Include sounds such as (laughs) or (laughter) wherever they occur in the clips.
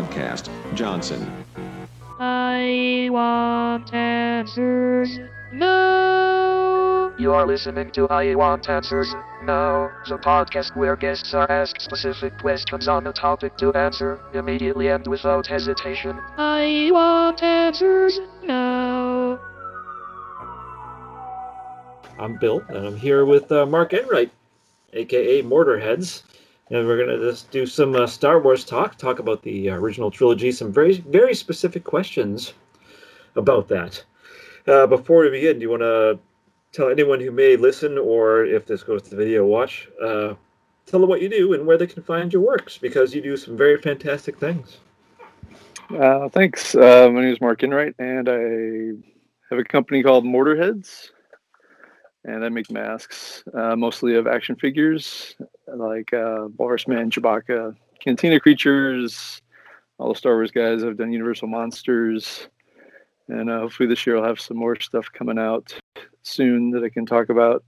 Podcast, Johnson. I want answers now. You are listening to I Want Answers Now, the podcast where guests are asked specific questions on a topic to answer immediately and without hesitation. I want answers now. I'm Bill, and I'm here with uh, Mark Enright, aka Mortarheads, and we're gonna just do some uh, Star Wars talk, talk about the uh, original trilogy, some very very specific questions about that. Uh, before we begin, do you want to tell anyone who may listen, or if this goes to the video watch, uh, tell them what you do and where they can find your works, because you do some very fantastic things. Uh, thanks. Uh, my name is Mark Enright, and I have a company called Mortarheads, and I make masks, mostly of action figures like uh, Walrus Man, Chewbacca, Cantina creatures. All the Star Wars guys. I've done Universal Monsters, and uh, hopefully this year I'll have some more stuff coming out soon that I can talk about.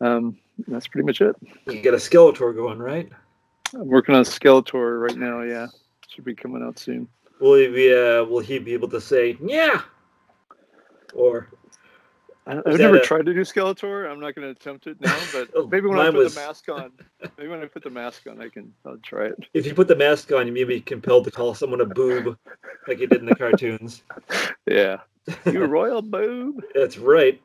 Um, that's pretty much it. You got a Skeletor going, right? I'm working on Skeletor right now. Yeah, should be coming out soon. Will he be? Uh, will he be able to say yeah? Or I, Was I've never a- tried to do Skeletor. I'm not going to attempt it now, but (laughs) Oh, maybe when I put was- the mask on, maybe when I put the mask on, I can I'll try it. if you put the mask on, you may be compelled to call someone a boob, like you did in the cartoons. (laughs) Yeah, you royal boob. (laughs) That's right.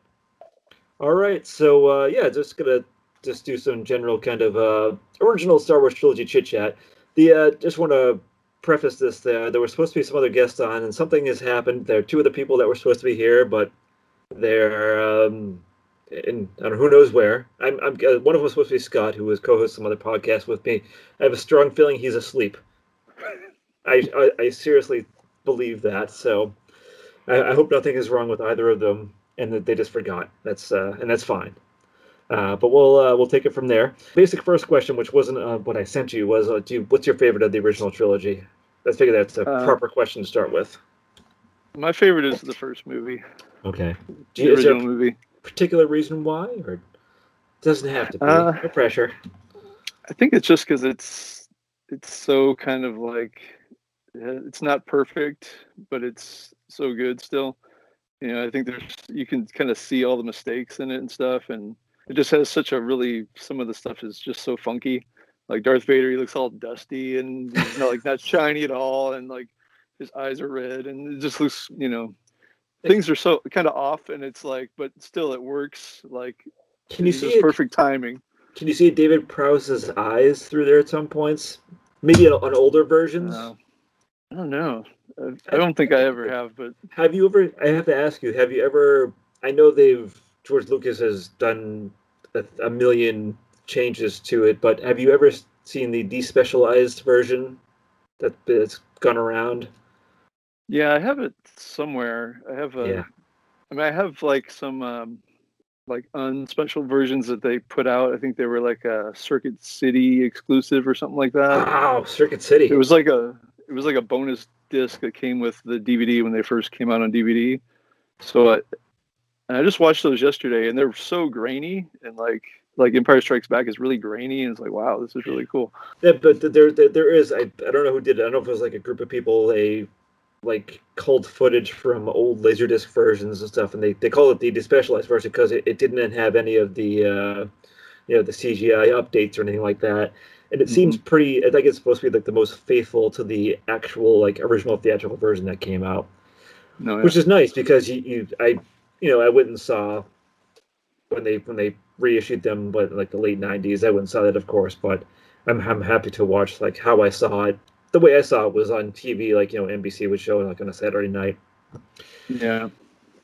All right, so uh, yeah, just gonna just do some general kind of uh, original Star Wars trilogy chit chat. The uh, just want to preface this: there there were supposed to be some other guests on, and something has happened. There are two of the people that were supposed to be here, but they're um, in I don't know who knows where. I'm, I'm uh, one of them was supposed to be Scott, who was co-host some other podcast with me. I have a strong feeling he's asleep. I, I, I seriously believe that. So I, I hope nothing is wrong with either of them, and that they just forgot. That's uh, and that's fine. Uh, but we'll uh, we'll take it from there. Basic first question, which wasn't uh, what I sent you, was uh, do you, what's your favorite of the original trilogy? I figure that's a Uh, proper question to start with. My favorite is the first movie, Okay. The you, is original a movie. particular reason why, or doesn't have to be? Uh, no pressure. I think it's just because it's it's so kind of like uh, it's not perfect, but it's so good still. You know, I think there's you can kind of see all the mistakes in it and stuff, and it just has such a really some of the stuff is just so funky. Like Darth Vader, he looks all dusty and he's not like not shiny at all, and like his eyes are red, and it just looks you know things are so kind of off, and it's like, but still it works. Like Can you see it? perfect timing. Can you see David Prowse's eyes through there at some points? Maybe on, on older versions. Uh, I don't know. I, I don't think I ever have, but Have you ever? I have to ask you. Have you ever? I know they've George Lucas has done a, a million changes to it, but have you ever seen the despecialized version that that's gone around? Yeah, I have it somewhere. I have a. Yeah. I mean, I have like some um, like unspecial versions that they put out. I think they were like a Circuit City exclusive or something like that. Wow, Circuit City. It was like a it was like a bonus disc that came with the DVD when they first came out on DVD. So I, and I just watched those yesterday, and they're so grainy and like like Empire Strikes Back is really grainy, and it's like wow, this is really cool. Yeah, but there, there, there is. I, I don't know who did it. I don't know if it was like a group of people. They like culled footage from old laserdisc versions and stuff, and they, they call it the despecialized version because it, it didn't have any of the uh, you know the CGI updates or anything like that. And it seems pretty. I think it's supposed to be like the most faithful to the actual like original theatrical version that came out, No, which is nice because you, you I you know I went and saw when they when they reissued them, but like the late '90s. I went and saw that, of course, but I'm I'm happy to watch like how I saw it. The way I saw it was on TV, like you know NBC would show it like on a Saturday night yeah.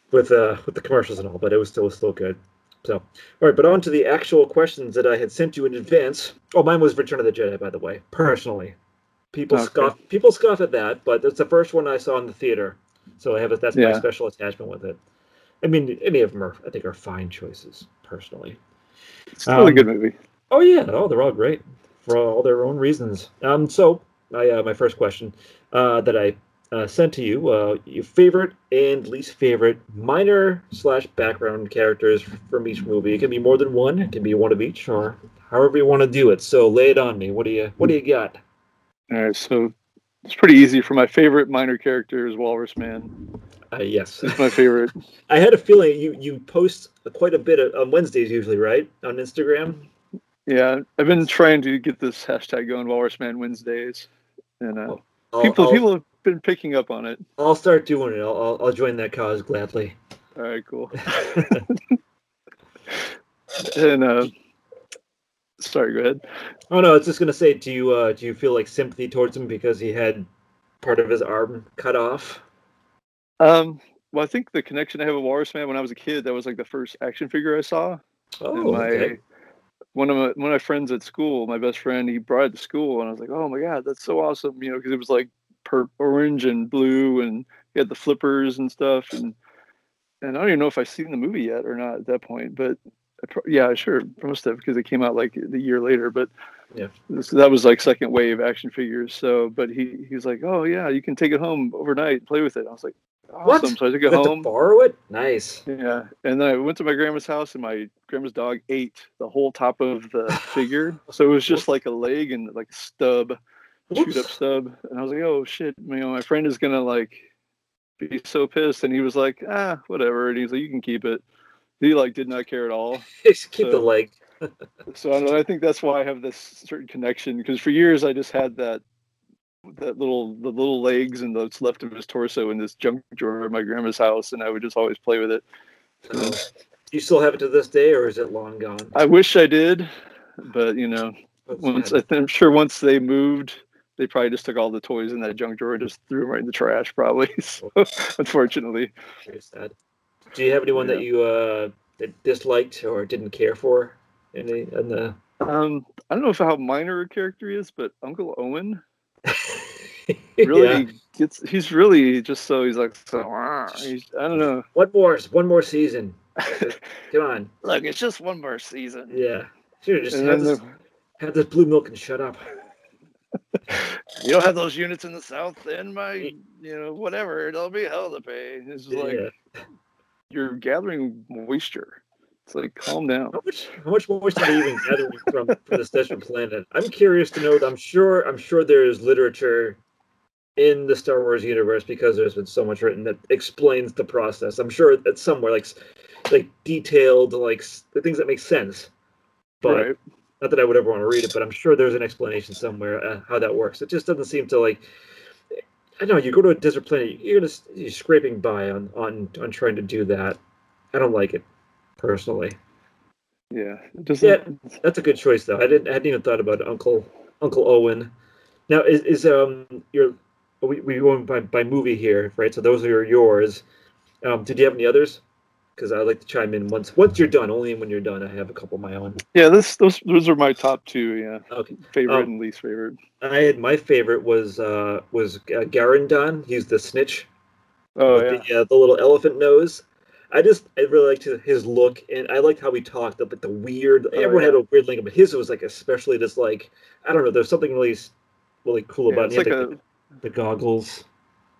with uh with the commercials and all, but it was still still good. So, all right, but on to the actual questions that I had sent you in advance. Oh, mine was Return of the Jedi, by the way. Personally, people Okay. scoff people scoff at that, but it's the first one I saw in the theater, so I have a, that's my special attachment with it. I mean, any of them are I think are fine choices personally. It's still a Um, good movie. Oh yeah, oh they're all great for all their own reasons. Um, so my uh, my first question uh, that I uh, sent to you, uh, your favorite and least favorite minor slash background characters from each movie. It can be more than one. It can be one of each, or however you want to do it. So lay it on me. What do you What do you got? All right, so it's pretty easy for my favorite minor character is Walrus Man. Uh, yes, it's my favorite. (laughs) I had a feeling you you post quite a bit on Wednesdays usually, right? On Instagram. Yeah, I've been trying to get this hashtag going, Walrus Man Wednesdays, and uh, I'll, people I'll, people have been picking up on it. I'll start doing it. I'll, I'll I'll join that cause gladly. All right, cool. (laughs) (laughs) And uh, sorry, go ahead. oh no, I was just gonna say, do you uh do you feel like sympathy towards him because he had part of his arm cut off? Um, well, I think the connection I have with Walrus Man when I was a kid, that was like the first action figure I saw. Oh, my okay. One of my one of my friends at school, my best friend, he brought it to school, and I was like, "Oh my god, that's so awesome!" You know, because it was like per orange and blue, and he had the flippers and stuff, and and I don't even know if I've seen the movie yet or not at that point, but I pro- yeah, sure, I must have because it came out like the year later, but Yeah. that was like second wave action figures. So, but he he was like, "Oh yeah, you can take it home overnight, play with it." I was like, What? "Awesome!" So I took it got home. to borrow it. Nice. Yeah, and then I went to my grandma's house, and my grandma's dog ate the whole top of the (laughs) figure. So it was just like a leg and like a stub, chewed up stub. And I was like, "Oh shit!" You know, my friend is gonna like be so pissed, and he was like, "Ah, whatever." And he's like, "You can keep it." He like did not care at all. (laughs) Just keep the So- leg. (laughs) So I, I think that's why I have this certain connection because for years I just had that that little the little legs and what's left of his torso in this junk drawer at my grandma's house, and I would just always play with it. You still have it to this day, or is it long gone? I wish I did, but you know, That's once sad. I am sure once they moved, they probably just took all the toys in that junk drawer and just threw them right in the trash, probably. (laughs) So, unfortunately, Very sad. Do you have anyone that you uh that disliked or didn't care for? Any in the um, I don't know if how minor a character he is, but Uncle Owen (laughs) really yeah. gets. He's really just so he's like so. He's, I don't know. One more, one more season. (laughs) Come on. Look, it's just one more season. Yeah. Sure, just And have this, the- have this blue milk and shut up. (laughs) you don't have those units in the south, then my, you know, whatever, it'll be hell to pay. It's just like yeah. you're gathering moisture. It's like calm down. How much how much moisture are you even gathering from from the Stetson planet? I'm curious to know. I'm sure I'm sure there is literature in the Star Wars universe because there's been so much written that explains the process. I'm sure it's somewhere like like detailed like the things that make sense. But right. not that I would ever want to read it, but I'm sure there's an explanation somewhere uh, how that works. It just doesn't seem to like. I know you go to a desert planet, you're gonna you're scraping by on on on trying to do that. I don't like it personally. Yeah. Doesn't. Yeah. That's a good choice though. I didn't I hadn't even thought about Uncle Uncle Owen. Now is is um your we we going by by movie here, right? So those are yours. Um, did you have any others? Because I like to chime in once once you're done. Only when you're done, I have a couple of my own. Yeah. This those those are my top two. Yeah. Okay. Favorite Um, and least favorite. I had my favorite was uh was uh, Garindan. He's the snitch Oh yeah. the, uh, the little elephant nose. I just I really liked his, his look and I liked how he talked. But the weird Oh, everyone had a weird link, but his was like especially just like I don't know. There's something really really cool Yeah, about it's it. Like a the, goggles.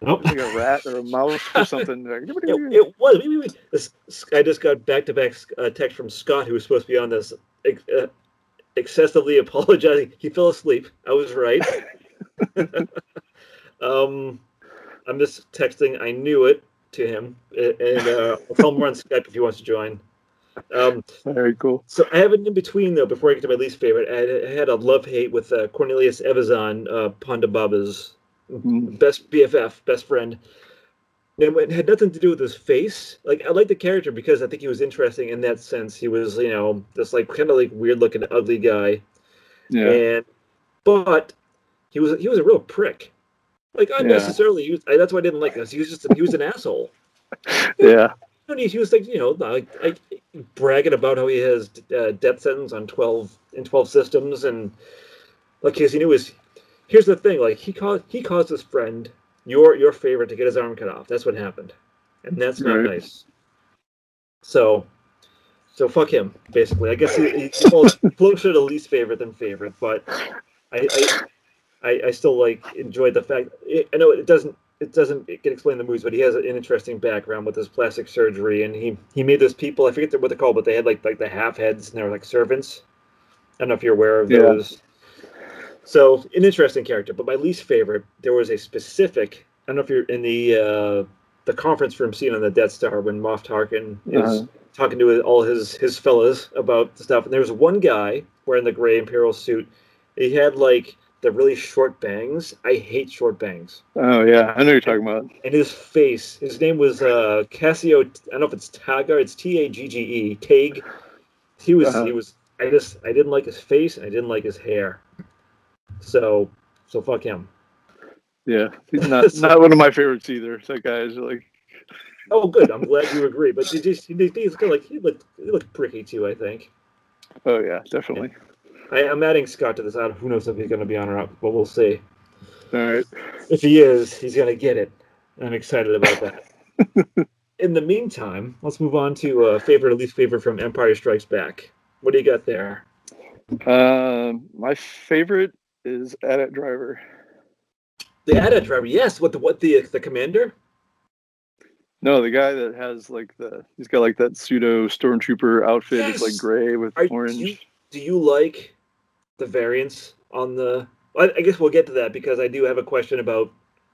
Nope. like a rat or a mouse or something. (laughs) It, it was. This, I just got back to back text from Scott, who was supposed to be on this, uh, excessively apologizing. He fell asleep. I was right. (laughs) um, I'm just texting. I knew it to him, and uh, I'll tell him we're on Skype if he wants to join. Um, Very cool. so I have an in between though. Before I get to my least favorite, I had, I had a love hate with uh, Cornelius Evazan, uh, Ponda Baba's Mm. best BFF, best friend. And it had nothing to do with his face. Like I like the character because I think he was interesting in that sense. He was, you know, this like kind of like weird looking ugly guy. Yeah. And but he was he was a real prick. Like unnecessarily. He was, I, that's why I didn't like this. He was just he was an asshole. (laughs) Yeah. And he, he was like, you know, like, like bragging about how he has uh, death sentence on twelve in twelve systems, and like because he knew his. Here's the thing: like he caused he caused his friend your your favorite to get his arm cut off. That's what happened, and that's not Right. nice. So, so fuck him. Basically, I guess he, he falls (laughs) closer to least favorite than favorite, but I. I I, I still like enjoyed the fact. I know it doesn't it doesn't get explained in the movies, but he has an interesting background with his plastic surgery, and he he made those people. I forget what they're called, but they had like like the half heads, and they were like servants. I don't know if you're aware of Yeah. those. So an interesting character, but my least favorite, there was a specific. I don't know if you're in the uh, the conference room scene on the Death Star when Moff Tarkin is Uh-huh. talking to all his his fellas about stuff, and there was one guy wearing the gray Imperial suit. He had like the really short bangs. I hate short bangs. Oh yeah, I know you're talking about. And his face, his name was uh, Cassio. I don't know if it's Tagar. It's T A G G E. Tag. He was. Uh-huh. He was. I just. I didn't like his face, and I didn't like his hair. So. So fuck him. Yeah, he's not (laughs) not one of my favorites either. That guy is like, Oh, good. I'm glad you agree. But he just. He, he's kind of like he looked. He looked pricky too. I think. oh yeah, definitely. I, I'm adding Scott to this. I don't, who knows if he's going to be on or not, but we'll see. All right. If he is, he's going to get it. I'm excited about that. (laughs) In the meantime, let's move on to uh, favorite or least favorite from Empire Strikes Back. What do you got there? Um, my favorite is AT-AT Driver. The AT-AT driver, yes. What the what the the commander? No, the guy that has like the he's got like that pseudo stormtrooper outfit. It's like gray with Are orange. you do you like the variants on the? I, I guess we'll get to that because I do have a question about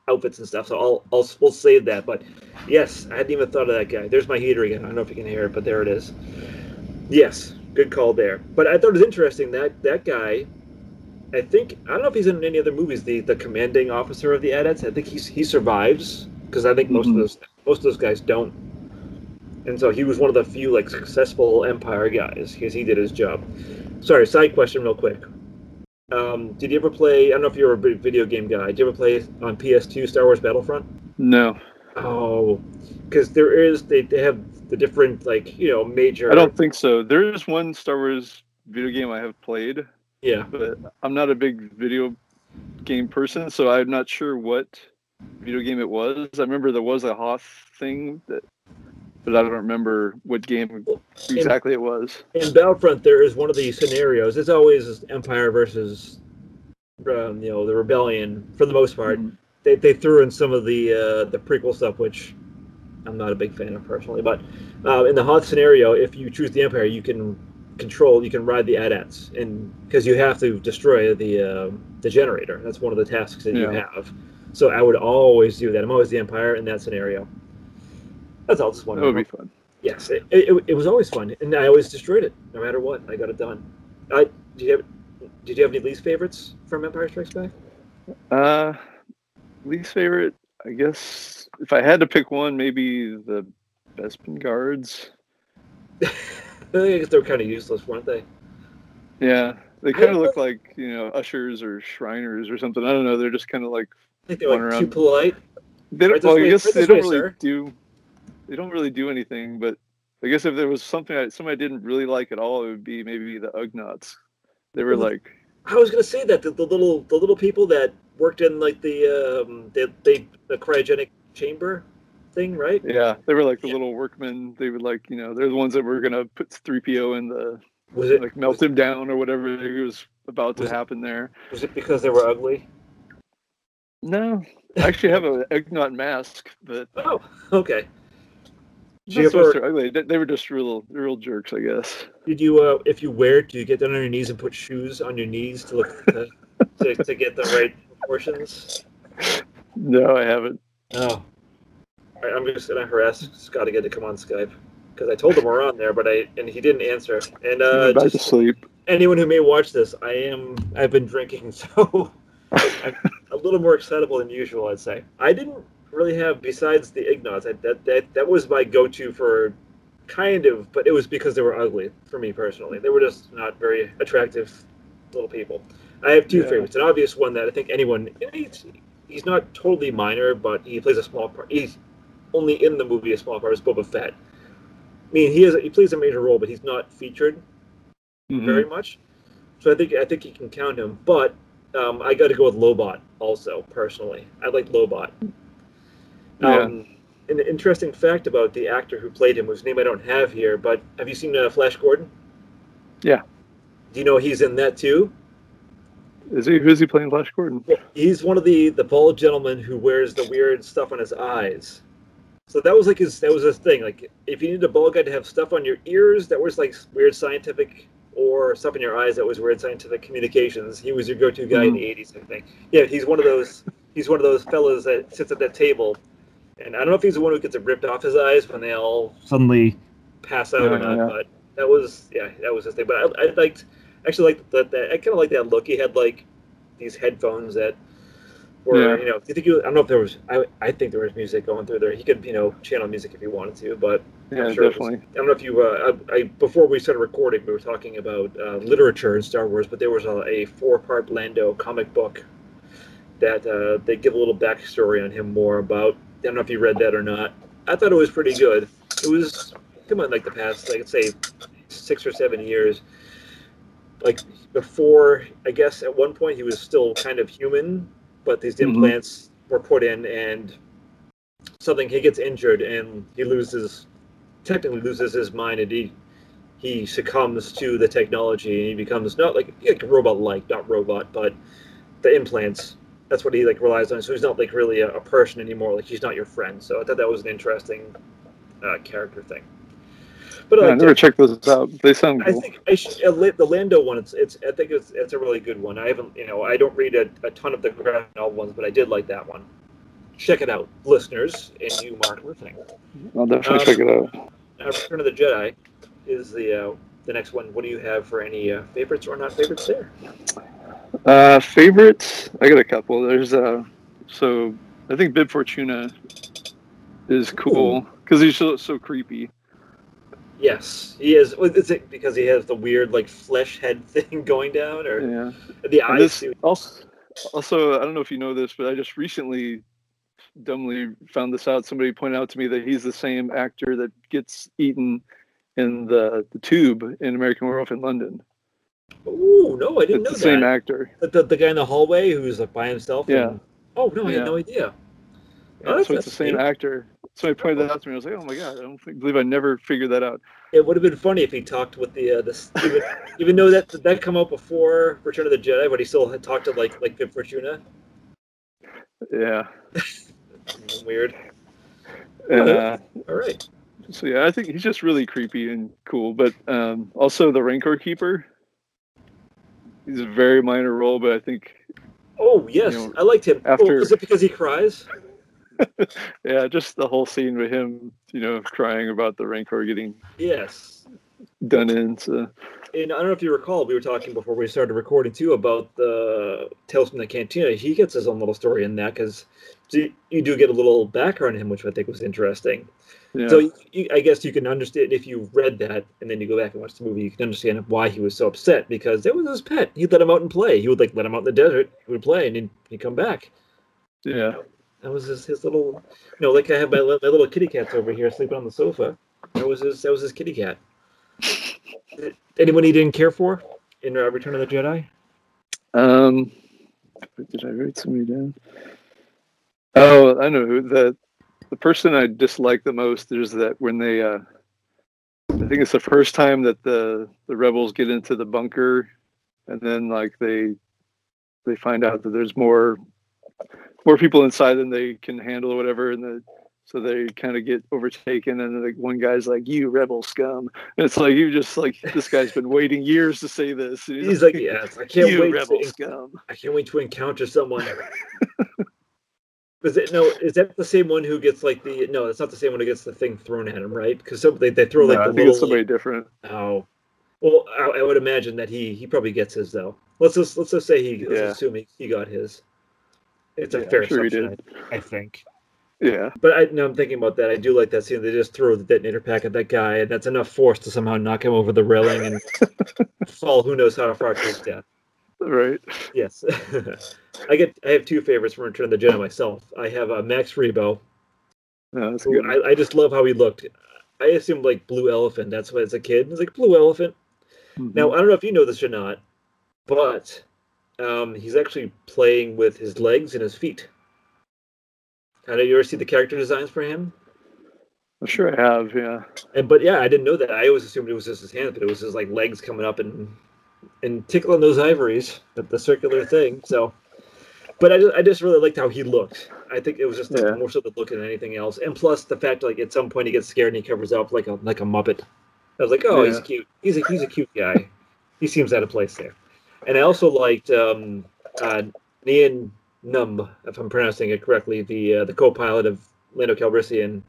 outfits and stuff. So I'll I'll we'll save that. But yes, I hadn't even thought of that guy. There's my heater again. I don't know if you can hear it, but there it is. Yes, good call there. But I thought it was interesting that that guy. I think I don't know if he's in any other movies. The the commanding officer of the AT-ATs. I think he's he survives because I think most Mhm. of those most of those guys don't. And so he was one of the few like successful Empire guys because he did his job. Sorry, side question, real quick. Um, did you ever play? I don't know if you're a video game guy. Did you ever play on PS2 Star Wars Battlefront? no, Oh, because there is they, they have the different like you know major. I don't think so. There is one Star Wars video game I have played, Yeah. but I'm not a big video game person, so I'm not sure what video game it was. I remember there was a Hoth thing that, but I don't remember what game exactly it was. In Battlefront, there is one of these scenarios. It's always Empire versus, um, you know, the Rebellion for the most part. Mhm. They, they threw in some of the uh, the prequel stuff, which I'm not a big fan of personally. But uh, in the Hoth scenario, if you choose the Empire, you can control, you can ride the AT-ATs, and because you have to destroy the uh, the generator. That's one of the tasks that you have. So I would always do that. I'm always the Empire in that scenario. That's all. Just one. That would be fun. Yes, it, it, it was always fun, and I always destroyed it, no matter what. I got it done. I did you have did you have any least favorites from Empire Strikes Back? Uh, least favorite, I guess. If I had to pick one, maybe the Bespin guards. (laughs) I guess they were kind of useless, weren't they? Yeah, they kind of look like you know ushers or Shriners or something. I don't know. They're just kind of like I think they're like Run too polite. they don't. Well, I guess they don't way, really sir. do. They don't really do anything. But I guess if there was something I, something I didn't really like at all, it would be maybe the Ugnaughts. They were Well, like I was gonna say that the, the little the little people that worked in like the um the they the cryogenic chamber thing, right? yeah, they were like the Yeah. little workmen. They would like you know they're the ones that were gonna put three PO in the Was it like melt him down or whatever it was about to Was it- happen there. Was it because they were ugly? No, I actually have an Ugnaught mask, but (laughs) Oh, okay. Did you not so much ever- they're ugly. They- They were just real, real jerks, I guess. Did you, uh, if you wear it, do you get down on your knees and put shoes on your knees to look to, (laughs) to, to get the right proportions? No, I haven't. Oh, All right, I'm just gonna harass Scott again to come on Skype because I told him we're on there, but I and he didn't answer. And uh, back to just sleep. anyone who may watch this, I am I've been drinking, (laughs) so I'm a little more excitable than usual. I'd say I didn't really have besides the Ignaughts. I, that that that was my go-to for kind of, but it was because they were ugly for me personally. They were just not very attractive little people. I have two Yeah. favorites. An obvious one that I think anyone he's, he's not totally minor, but he plays a small part. He's only in the movie a small part is Boba Fett. I mean, he is he plays a major role, but he's not featured Mhm. very much. So I think I think you can count him. But um, I got to go with Lobot also personally. I like Lobot. Yeah. Um, an interesting fact about the actor who played him, whose name I don't have here, but have you seen uh, Flash Gordon? Yeah. Do you know he's in that too? Is he? Who's he playing? Flash Gordon. Well, he's one of the the bald gentlemen who wears the weird stuff on his eyes. So that was like his that was his thing. Like if you need a bald guy to have stuff on your ears that was like weird scientific or Stuff in Your Eyes that was Weird Scientific Communications. He was your go-to guy in the mm-hmm. '80s, I think. Yeah, he's one of those. He's one of those fellas that sits at that table, and I don't know if he's the one who gets it ripped off his eyes when they all suddenly pass out or not. yeah. But that was yeah, that was his thing. But I, I liked actually liked that, that I kind of like that look. He had like these headphones that were Yeah. you know. Do you think you? I don't know if there was. I I think there was music going through there. He could you know channel music if he wanted to, but Yeah, I'm sure it was- definitely. I don't know if you. Uh, I, I before we started recording, we were talking about uh, literature in Star Wars, but there was a, a four-part Lando comic book that uh, they give a little backstory on him more about. I don't know if you read that or not. I thought it was pretty good. It was come on, like the past, like say, six or seven years. Like before, I guess at one point he was still kind of human, but these Mhm. implants were put in, and something he gets injured and he loses technically loses his mind and he he succumbs to the technology and he becomes not like, like robot like not robot but the implants that's what he like relies on. So he's not like really a, a person anymore. Like he's not your friend. So i thought that was an interesting uh, character thing but Yeah, I I never checked those out. They sound I cool. think I should, uh, the Lando one. It's, it's I think it's, it's a really good one. I haven't you know I don't read a, a ton of the graphic novel ones, but I did like that one. Check it out, listeners, and you, Mark, listening. I'll definitely um, check it out. Now, Return of the Jedi is the uh, the next one. What do you have for any uh, favorites or not favorites there? Uh, favorites? I got a couple. There's uh, so I think Bib Fortuna is cool because he's so, so creepy. Yes, he is. Is it because he has the weird like flesh head (laughs) thing going down, or Yeah. the And eyes? also, also, I don't know if you know this, but I just recently dumbly found this out. Somebody pointed out to me that he's the same actor that gets eaten in the, the tube in American Werewolf in London. Oh no, I didn't It's know the same actor. The, the, the guy in the hallway who's like by himself. Yeah. and- oh no, I Yeah. had no idea. Oh, Yeah, that's- so it's the same actor. Somebody pointed that out to me. I was like, oh my god, I don't think, believe I never figured that out. It would have been funny if he talked with the uh, the even, (laughs) even though that that come out before Return of the Jedi, but he still had talked to like like Bib Fortuna. Yeah. (laughs) Weird. And, uh, All right. so yeah, I think he's just really creepy and cool. But um, also the Rancor Keeper. He's a very minor role, but I think Oh yes, You know, I liked him. after- oh, is it because he cries? (laughs) yeah, just the whole scene with him, you know, crying about the Rancor getting Yes. done in. So And I don't know if you recall, we were talking before we started recording too about the Tales from the Cantina. He gets his own little story in that because you, you do get a little background on him, which I think was interesting. yeah, So you, you, I guess you can understand if you read that and then you go back and watch the movie, you can understand why he was so upset because that was his pet. He'd let him out and play. He would like let him out in the desert. He would play and then he'd come back. yeah, That was his, his little, you know, like I have my, my little kitty cats over here sleeping on the sofa. That was his. That was his kitty cat. Anyone he didn't care for in uh, Return of the Jedi? Um, did I write somebody down? Oh, I know who the the person I dislike the most is that when they, uh, I think it's the first time that the the rebels get into the bunker, and then like they they find out that there's more more people inside than they can handle or whatever, and the so they kind of get overtaken, and like one guy's like, "You rebel scum," and it's like you just like this guy's been waiting years to say this. and He's like, yes, I (laughs) can't "You wait. rebel To, scum." I can't wait to encounter someone. (laughs) Is it no? Is that the same one who gets like the? No, that's not the same one who gets the thing thrown at him, right? Because they they throw No, like I the think little. it's somebody different. Oh, well, I, I would imagine that he he probably gets his though. Let's just let's just say he let's assume he, he got his. It's a Yeah, fair sure assumption, I, I think. Yeah, But I now I'm thinking about that. I do like that scene. They just throw the detonator pack at that guy, and that's enough force to somehow knock him over the railing and (laughs) fall who knows how far to his death. right. Yes, (laughs) I get. I have two favorites from Return of the Jedi myself. I have uh, Max Rebo. No, that's who good. I, I just love how he looked. I assumed like Blue Elephant. That's why as a kid, it's like Blue Elephant. Mhm. Now I don't know if you know this or not, but um, he's actually playing with his legs and his feet. Of, you ever see the character designs for him? I'm sure I have. Yeah, And but yeah, I didn't know that. I always assumed it was just his hands, but it was his like legs coming up and and tickling those ivories, the, the circular thing. So, but I just, I just really liked how he looked. I think it was just Yeah. more so the look than anything else, and plus the fact like at some point he gets scared and he covers up like a like a muppet. I was like, oh, he's cute. He's a he's a cute guy. he seems out of place there. And I also liked um, uh, Nien Nunb, if I'm pronouncing it correctly, the uh, the co-pilot of Lando Calrissian,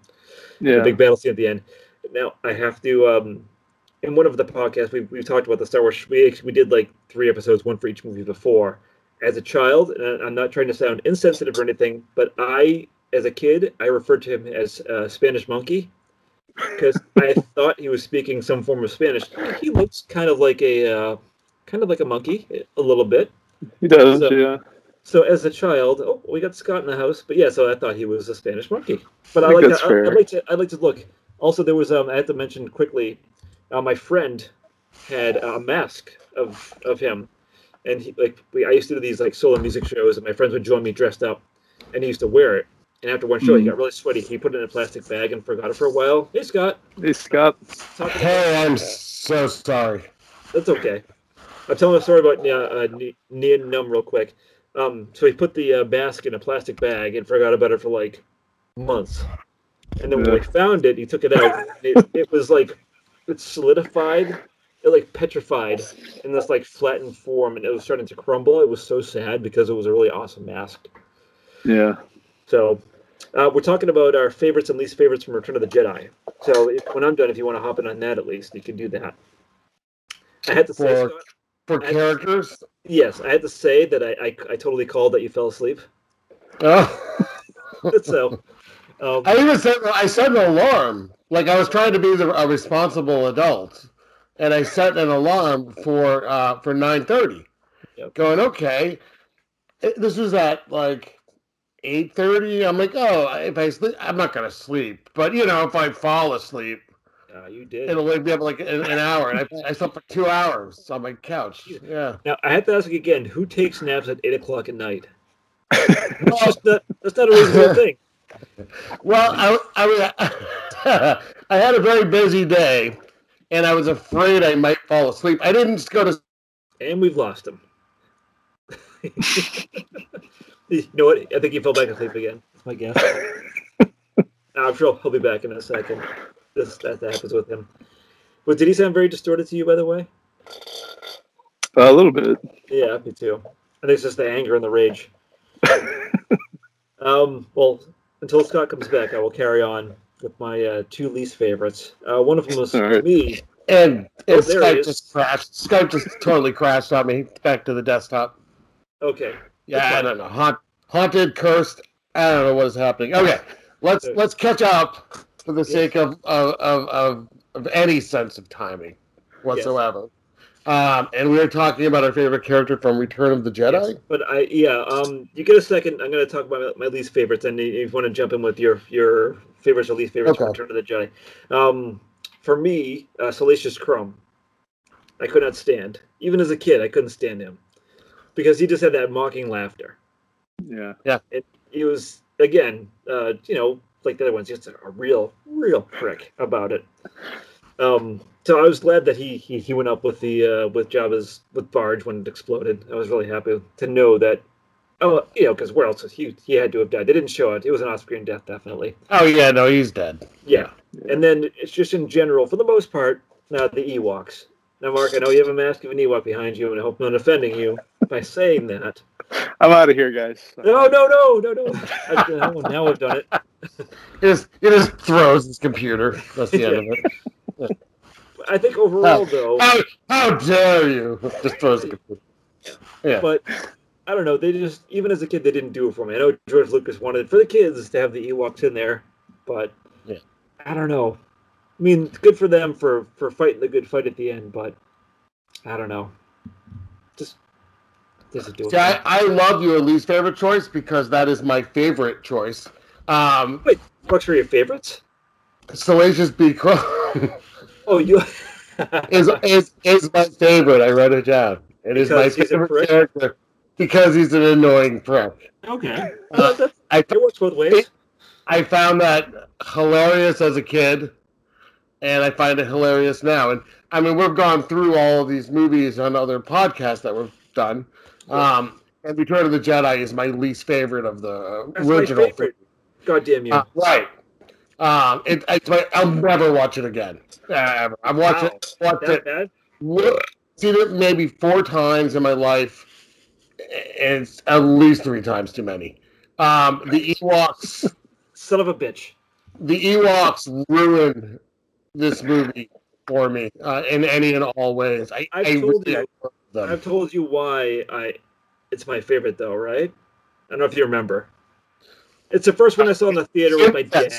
the Yeah. big battle scene at the end. Now I have to. Um, in one of the podcasts, we we talked about the Star Wars. We we did like three episodes, one for each movie before. As a child, and I'm not trying to sound insensitive or anything, but I, as a kid, I referred to him as uh, Spanish monkey because I (laughs) thought he was speaking some form of Spanish. He looks kind of like a uh, kind of like a monkey, a little bit. He does, So- yeah. So as a child, oh, we got Scott in the house, but yeah, so I thought he was a Spanish monkey. But I I, like that's to, I, fair. would like to I like to look. Also, there was um I have to mention quickly, uh, my friend had a mask of of him, and he like we I used to do these like solo music shows, and my friends would join me dressed up, and he used to wear it. And after one show, he Mm. got really sweaty. He put it in a plastic bag and forgot it for a while. Hey, Scott, Hey, Scott. talk Hey, I'm so sorry. That's okay. I'm telling a story about uh, uh, Ni- Num real quick. Um, so he put the uh, mask in a plastic bag and forgot about it for like months. And then when we Yeah. found it, he took it out. (laughs) It, it was like it solidified, it like petrified in this like flattened form, and it was starting to crumble. It was so sad because it was a really awesome mask. Yeah. So uh, we're talking about our favorites and least favorites from Return of the Jedi. So if, when I'm done, if you want to hop in on that at least, you can do that. I had to say, For- Scott, For I- characters? Yes, I had to say that I, I, I totally called that you fell asleep. Oh. (laughs) so, um, I even set I set an alarm. Like I was trying to be the, a responsible adult, and I set an alarm for uh, for nine thirty. Yep. Going okay. This was at like eight thirty. I'm like, oh, if I sleep, I'm not gonna sleep. But you know, if I fall asleep, uh, you did. it'll wake me up like an, an hour, and I, I slept for two hours on my couch. Yeah. Now I have to ask again: Who takes naps at eight o'clock at night? (laughs) That's just not, that's not a reasonable thing. Well, I, I was (laughs) I had a very busy day, and I was afraid I might fall asleep. I didn't just go to And we've lost him. (laughs) you know what? I think he fell back asleep again. That's my guess. I'm sure he'll be back in a second. This that, that happens with him. But did he sound very distorted to you, by the way? a little bit. Yeah, me too. I think it's just the anger and the rage. (laughs) um, well, until Scott comes back, I will carry on with my uh, two least favorites. Uh, one of them was (laughs) All right. to me. and, Oh, and there he Skype just crashed. Skype just totally crashed on me. Back to the desktop. Okay, Yeah, I don't know. Haunt, haunted, cursed. I don't know what is happening. Okay, let's Okay. let's catch up for the sake of of, of, of of any sense of timing whatsoever. Um, and we are talking about our favorite character from Return of the Jedi. Yes, but I yeah. Um, you get a second. I'm going to talk about my, my least favorites, and if you want to jump in with your your favorites or least favorites from Return of the Jedi. Um, for me, uh, Salacious Crumb, I could not stand. Even as a kid, I couldn't stand him because he just had that mocking laughter. Yeah. Yeah. And he was again, uh, you know, like the other ones, just a, real, real prick about it. Um, so I was glad that he he, he went up with the uh, with Jabba's with Barge when it exploded. I was really happy to know that. Oh, you know, because where else was he? He had to have died. They didn't show it. It was an off-screen death, definitely. Oh yeah, no, he's dead. Yeah, and then it's just in general, for the most part, now the Ewoks. Now, Mark, I know you have a mask of an Ewok behind you, and I hope I'm not offending you by saying that. (laughs) I'm out of here, guys. No, no, no, no, no. I've done- now I've done it. He just he just throws his computer. That's the end of it. I think overall, though, How, how dare you? Just throws the computer. Yeah. but I don't know. They just even as a kid, they didn't do it for me. I know George Lucas wanted for the kids to have the Ewoks in there, but Yeah. I don't know. I mean, it's good for them for for fighting the good fight at the end, but I don't know. Just doesn't do it. See, I, I love your least favorite choice because that is my favorite choice. Um, Wait, What's for your favorites? Salacious B. Crumb Oh, you. (laughs) is, is is my favorite. I wrote it down. It is my Because he's a favorite character because he's an annoying prick. okay. Well, I it works both ways. I found that hilarious as a kid, and I find it hilarious now. And I mean, we've gone through all of these movies on other podcasts that we've done. Um, and Return of the Jedi is my least favorite of the That's my original. favorite. God damn you. Uh, right. Um, it, it's my, I'll never watch it again. Uh, ever. I've watched Wow. it. Watched that it bad? seen it maybe four times in my life, and it's at least three times too many. Um, the Ewoks, (laughs) Son of a bitch. the Ewoks ruined this movie for me uh, in any and all ways. I, I've I told really you. Love them. I've told you why I. It's my favorite though, right? I don't know if you remember. It's the first one I saw in the theater with my dad.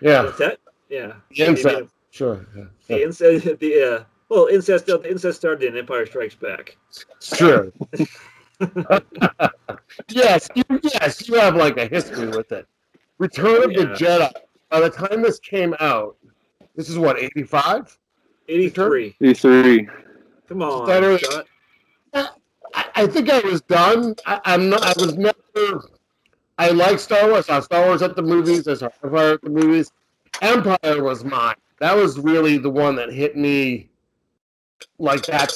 Yeah, What's that? Yeah. the incest. Sure. Yeah. The incest. The uh, well, incest. The incest started in Empire Strikes Back. It's (laughs) true. (laughs) yes, you, yes, you have like a history with it. Return of the Jedi. By the time this came out, this is what eighty five. Eighty-three. E3. Come on, Scott. I, I think I was done. I, I'm not. I was never. I like Star Wars. I saw Star Wars at the movies. I saw Empire at the movies. Empire was mine. That was really the one that hit me. Like that.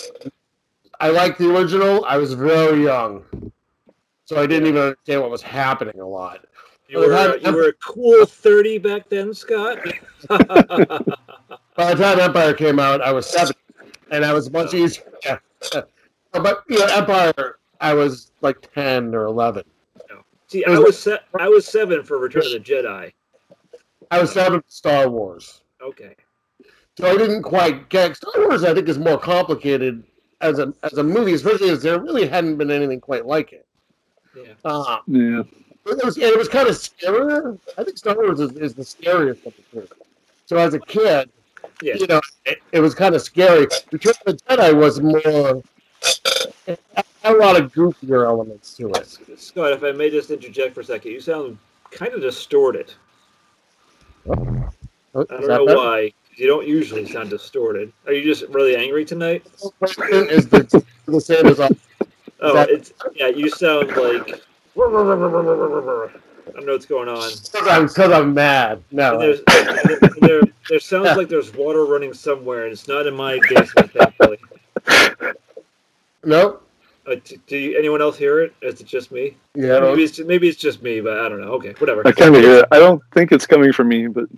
I liked the original. I was very young, so I didn't even understand what was happening a lot. You were uh, you were a cool thirty back then, Scott. (laughs) By the time Empire came out, I was seven, and I was much easier. (laughs) Yeah. But you know, Empire, I was like ten or eleven. See, I was se- I was seven for Return of the Jedi. I was seven for Star Wars. Okay. So I didn't quite get Star Wars. I think is more complicated as a as a movie, especially as there really hadn't been anything quite like it. Yeah. Uh, Yeah. it was and it was kind of scarier. I think Star Wars is, is the scariest of the two. So as a kid, Yeah. you know, it, it was kind of scary. Return of the Jedi was more a lot of goofier elements to it. Scott, if I may just interject for a second, you sound kind of distorted. Oh, I don't know better? why. You don't usually sound distorted. Are you just really angry tonight? Is the, the same as. Oh, it's yeah. You sound like (laughs) I don't know what's going on. Because I'm, 'cause I'm mad. No. There's, and there, there sounds like there's water running somewhere, and it's not in my basement, thankfully. Nope. Uh, do, do you, anyone else hear it? Is it just me? Yeah. Maybe it's maybe it's just me, but I don't know. Okay, whatever. I kind of hear it. I don't think it's coming from me, but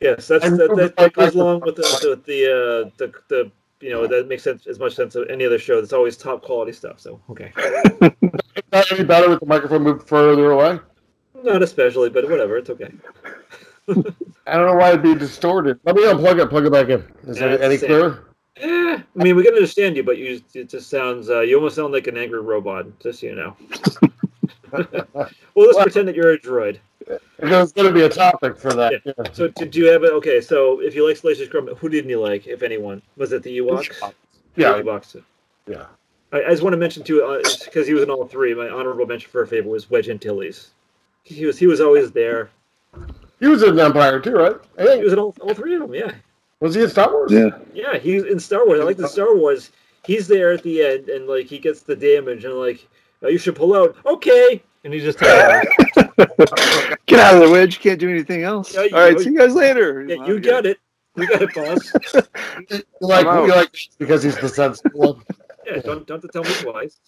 Yes, that's that, that, that goes along with the the the, uh, the the you know that makes sense as much sense of any other show. That's always top quality stuff. So okay, (laughs) Not any better with the microphone moved further away. Not especially, but whatever. It's okay. I don't know why it'd be distorted. Let me unplug it, plug it back in. Is Yeah, it any same. clearer? Eh, I mean, we can understand you, but you it just sounds uh, you almost sound like an angry robot. Just so you know. (laughs) well, let's pretend that you're a droid. There's going to be a topic for that. Yeah. So did you have it? Okay, so if you like Salacious Crumb, who didn't you like, if anyone? Was it the Ewoks? Yeah. The Ewoks. Yeah. I, I just want to mention too, because he was in all three. My honorable mention for a favorite was Wedge Antilles. He was he was always there. He was in Empire too, right? I He was in all, all three of them. Yeah, Was he in Star Wars? yeah. yeah. He's in Star Wars. I like the Star Wars. He's there at the end, and like he gets the damage, and like oh, you should pull out. Okay, and he just. (laughs) Get out of the wedge. You can't do anything else. Yeah, you- All right. See you guys later. Yeah, you got it. You got it, boss. (laughs) You like, you like because he's the sensible one. Yeah, don't don't have to tell me twice.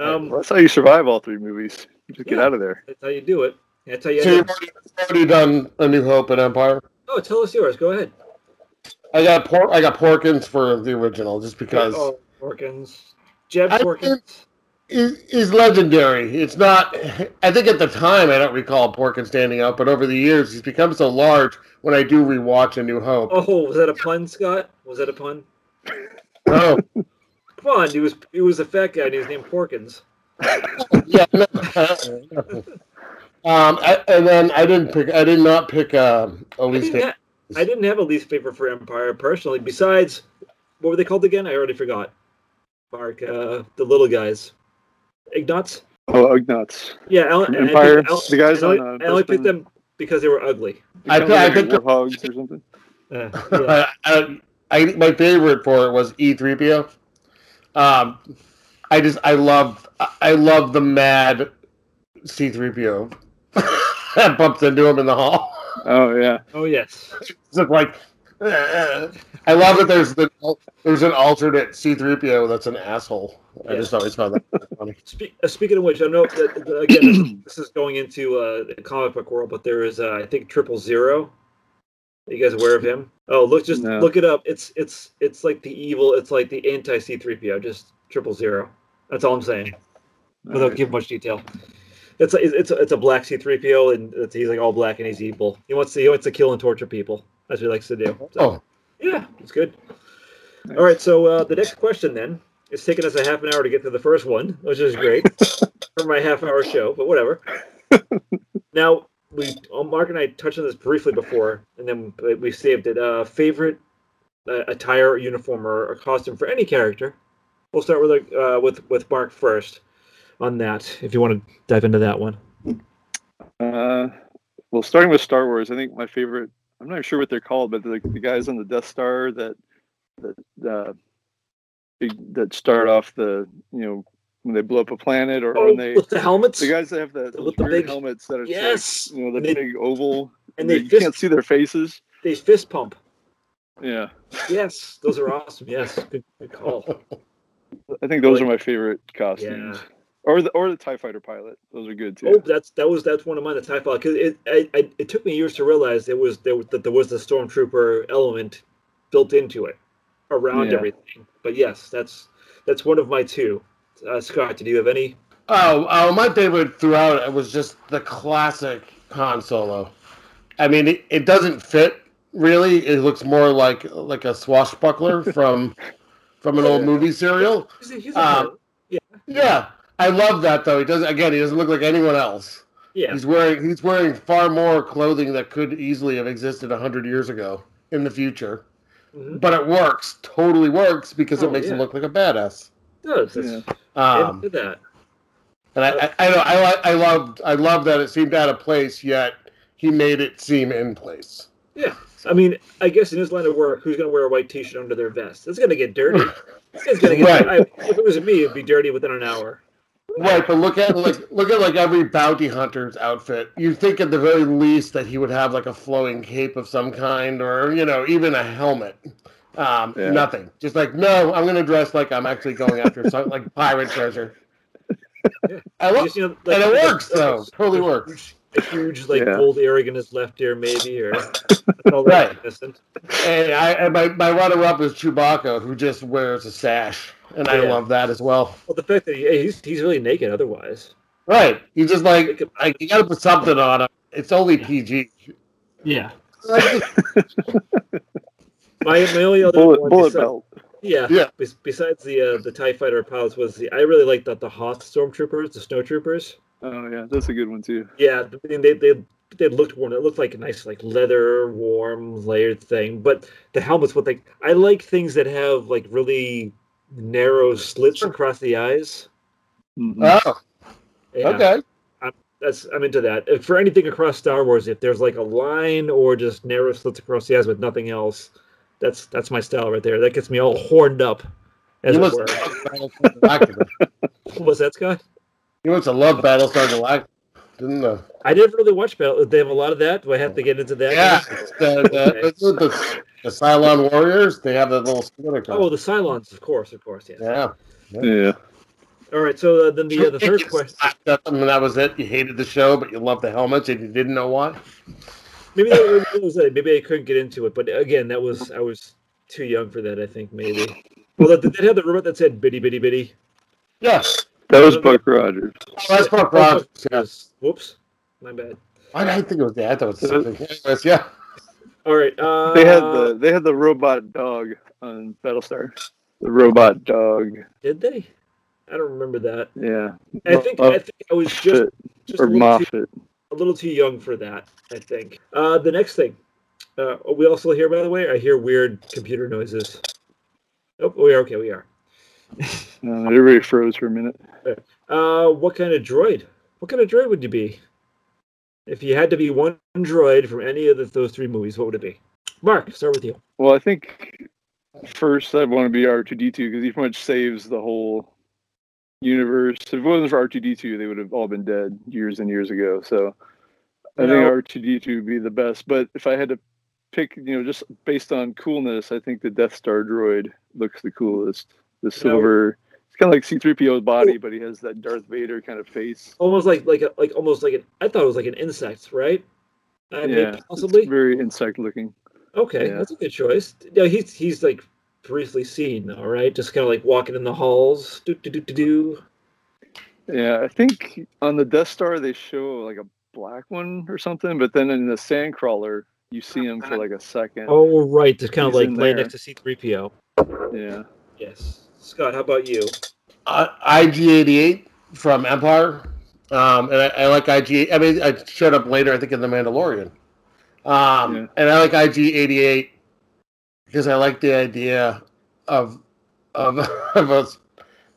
Um, Well, that's how you survive all three movies. You just get out of there. that's how you do it. That's how you. So you've already, already done A New Hope and Empire. Oh, tell us yours. Go ahead. I got por- I got Porkins for the original just because Oh, Porkins. Jek Porkins. think- he's, he's legendary. It's not. I think at the time I don't recall Porkins standing out, but over the years he's become so large. When I do rewatch A New Hope, Oh, was that a pun, Scott? Was that a pun? oh (laughs) Come on, he was he was a fat guy and he was named Porkins. (laughs) yeah. no. um, I, and then I didn't pick. I did not pick um, I didn't, ha- I didn't have a least favorite for Empire personally. Besides, what were they called again? I already forgot. Mark, uh, the little guys, Ignatz. Oh, Ugnaughts. Yeah, Alan, From I Empire. picked- The guys I only, on, uh, I only picked them because they were ugly. I Become I picked up- Warthogs or something. Uh, (laughs) yeah. I, I, my favorite for it was E3PO. Um, I just I love I love the mad C3PO (laughs) that bumps into him in the hall. Oh yeah. Oh yes. It's just like uh, I love that there's the there's an alternate C3PO that's an asshole. I just always found that funny. (laughs) Spe- uh, speaking of which, I know that that, again (coughs) this is going into uh, the comic book world, but there is uh, I think Triple Zero, Are you guys aware of him? Oh, look, just No. look it up. It's it's it's like the evil. It's like the anti C three PO, just triple zero. That's all I'm saying, without Alright. giving much detail. It's a, it's a, it's a black C three PO, and it's, he's like all black and he's evil. He wants to he wants to kill and torture people. That's what he likes to do. So, Oh, yeah, it's good. All right, so uh, the next question then. It's taken us a half an hour to get to the first one, which is great (laughs) for my half hour show, but whatever. (laughs) now we, Mark and I touched on this briefly before, and then we saved it. Uh, favorite uh, attire, uniform, or, or costume for any character. We'll start with uh, with with Mark first on that. If you want to dive into that one. Uh, well, starting with Star Wars, I think my favorite. I'm not sure what they're called, but the, the guys on the Death Star that that uh, that start off the you know when they blow up a planet or Oh, when they with the helmets, the guys that have the, With the big- helmets that are yes, like, you know the they- big oval and they you fist can't see their faces. they fist pump. Yeah, Yes, those are awesome. Yes, good, good call. I think those Really? are my favorite costumes. Yeah. Or the or the Tie Fighter pilot. Those are good too. Oh, that's that was that's one of mine. The TIE fighter because it I, I, it took me years to realize there was there that there was the stormtrooper element built into it around Yeah. everything. But yes, that's that's one of my two. Uh, Scott, did you have any? oh, oh, my favorite throughout it was just the classic Han Solo. I mean, it, it doesn't fit really. It looks more like like a swashbuckler (laughs) from from an old movie serial. He's a, he's a Um, Yeah, I love that though. He doesn't. Again, he doesn't look like anyone else. yeah, He's wearing he's wearing far more clothing that could easily have existed hundred years ago in the future. Mhm. But it works, totally works because Oh, it makes him look like a badass. it does. Yeah. Um, that. and I, I, I, know- I, I loved, I love that it seemed out of place, yet he made it seem in place. Yeah, I mean, I guess in his line of work, who's going to wear a white T-shirt under their vest? It's going to get dirty. It's going to get. Right. I, if it was me, it'd be dirty within an hour. Right, but look at like look at like every bounty hunter's outfit. You think at the very least that he would have like a flowing cape of some kind, or you know, even a helmet. Um, Yeah. Nothing. Just like no, I'm gonna dress like I'm actually going after some like pirate treasure. Yeah. I love, you know, and it like- works though. Totally works. a huge like Yeah. gold earring in his left ear, maybe, or (laughs) all Right. that. And I, and my my runner up is Chewbacca, who just wears a sash, and I love that as well. Well, the fact that he, he's he's really naked otherwise. Right. He's just like Think like you gotta put something on him. It's only PG. Yeah. (laughs) Like, My my only other bullet one bullet besi- belt. Yeah. Yeah. bes- Besides the uh, the Tie Fighter pilots was the I really liked the the Hoth stormtroopers, the snowtroopers. Oh yeah, that's a good one too. Yeah, I mean, they they they looked warm. It looked like a nice like leather, warm, layered thing. But the helmets, what they I like things that have like really narrow slits across the eyes. Mhm. oh, Yeah. okay. that's I'm into that. If for anything across Star Wars, if there's like a line or just narrow slits across the eyes with nothing else, that's that's my style right there. That gets me all horned up, as You it must, were. (laughs) love Battlestar Galactica. What's that, Scott? you must have loved Battlestar Galactica, didn't you? I didn't really watch Battle. They have a lot of that. Do I have to get into that? Yeah. The, the, the, the, the Cylon Warriors, they have that little splitter Oh, the Cylons, of course, of course, yes. Yeah. Yeah. All right. So uh, then the uh, the third question. That, I mean, that was it. You hated the show, but you loved the helmets, and you didn't know why. Maybe that, maybe that was it. Maybe I couldn't get into it, but again, that was I was too young for that. I think maybe. Well, did they have the robot that said "bitty bitty bitty"? Yes, That was Buck Rogers. Oh, that's Buck Rogers. Yeah. Whoops, my bad. I, I think it was that. I thought it was something. Anyways, yeah. All right. Uh, They had the they had the robot dog on Battlestar. The robot dog. Did they? I don't remember that. Yeah. I think I think I was just Moffat just or a little, too, Moffat. A little too young for that. I think. Uh, the next thing. Uh, we also here, by the way? I hear weird computer noises. Oh, we are okay. We are. (laughs) Uh, everybody froze for a minute. Uh, what kind of droid? What kind of droid would you be? If you had to be one droid from any of the, those three movies, what would it be? Mark, start with you. Well, I think first I'd want to be R two D two because he pretty much saves the whole universe. If it wasn't for R two D two, they would have all been dead years and years ago. So I think No. R two D two would be the best. But if I had to pick, you know, just based on coolness, I think the Death Star droid looks the coolest. The silver. It's kind of like C three PO's body, oh. but he has that Darth Vader kind of face. Almost like like a, like almost like an. I thought it was like an insect, right? I mean, yeah, possibly. it's very insect looking. Okay, Yeah. that's a good choice. Yeah, he's he's like briefly seen, all right, just kind of like walking in the halls. Do do do do do. Yeah, I think on the Death Star they show like a black one or something, but then in the Sandcrawler you see him for like a second. Oh, right, just kind of like in laying next to C three PO. Yeah. Yes, Scott, how about you? Uh, IG88 from Empire. Um, and I, I like IG. I mean, I showed up later, I think, in The Mandalorian. Um, Yeah. and I like IG88 because I like the idea of of (laughs) of a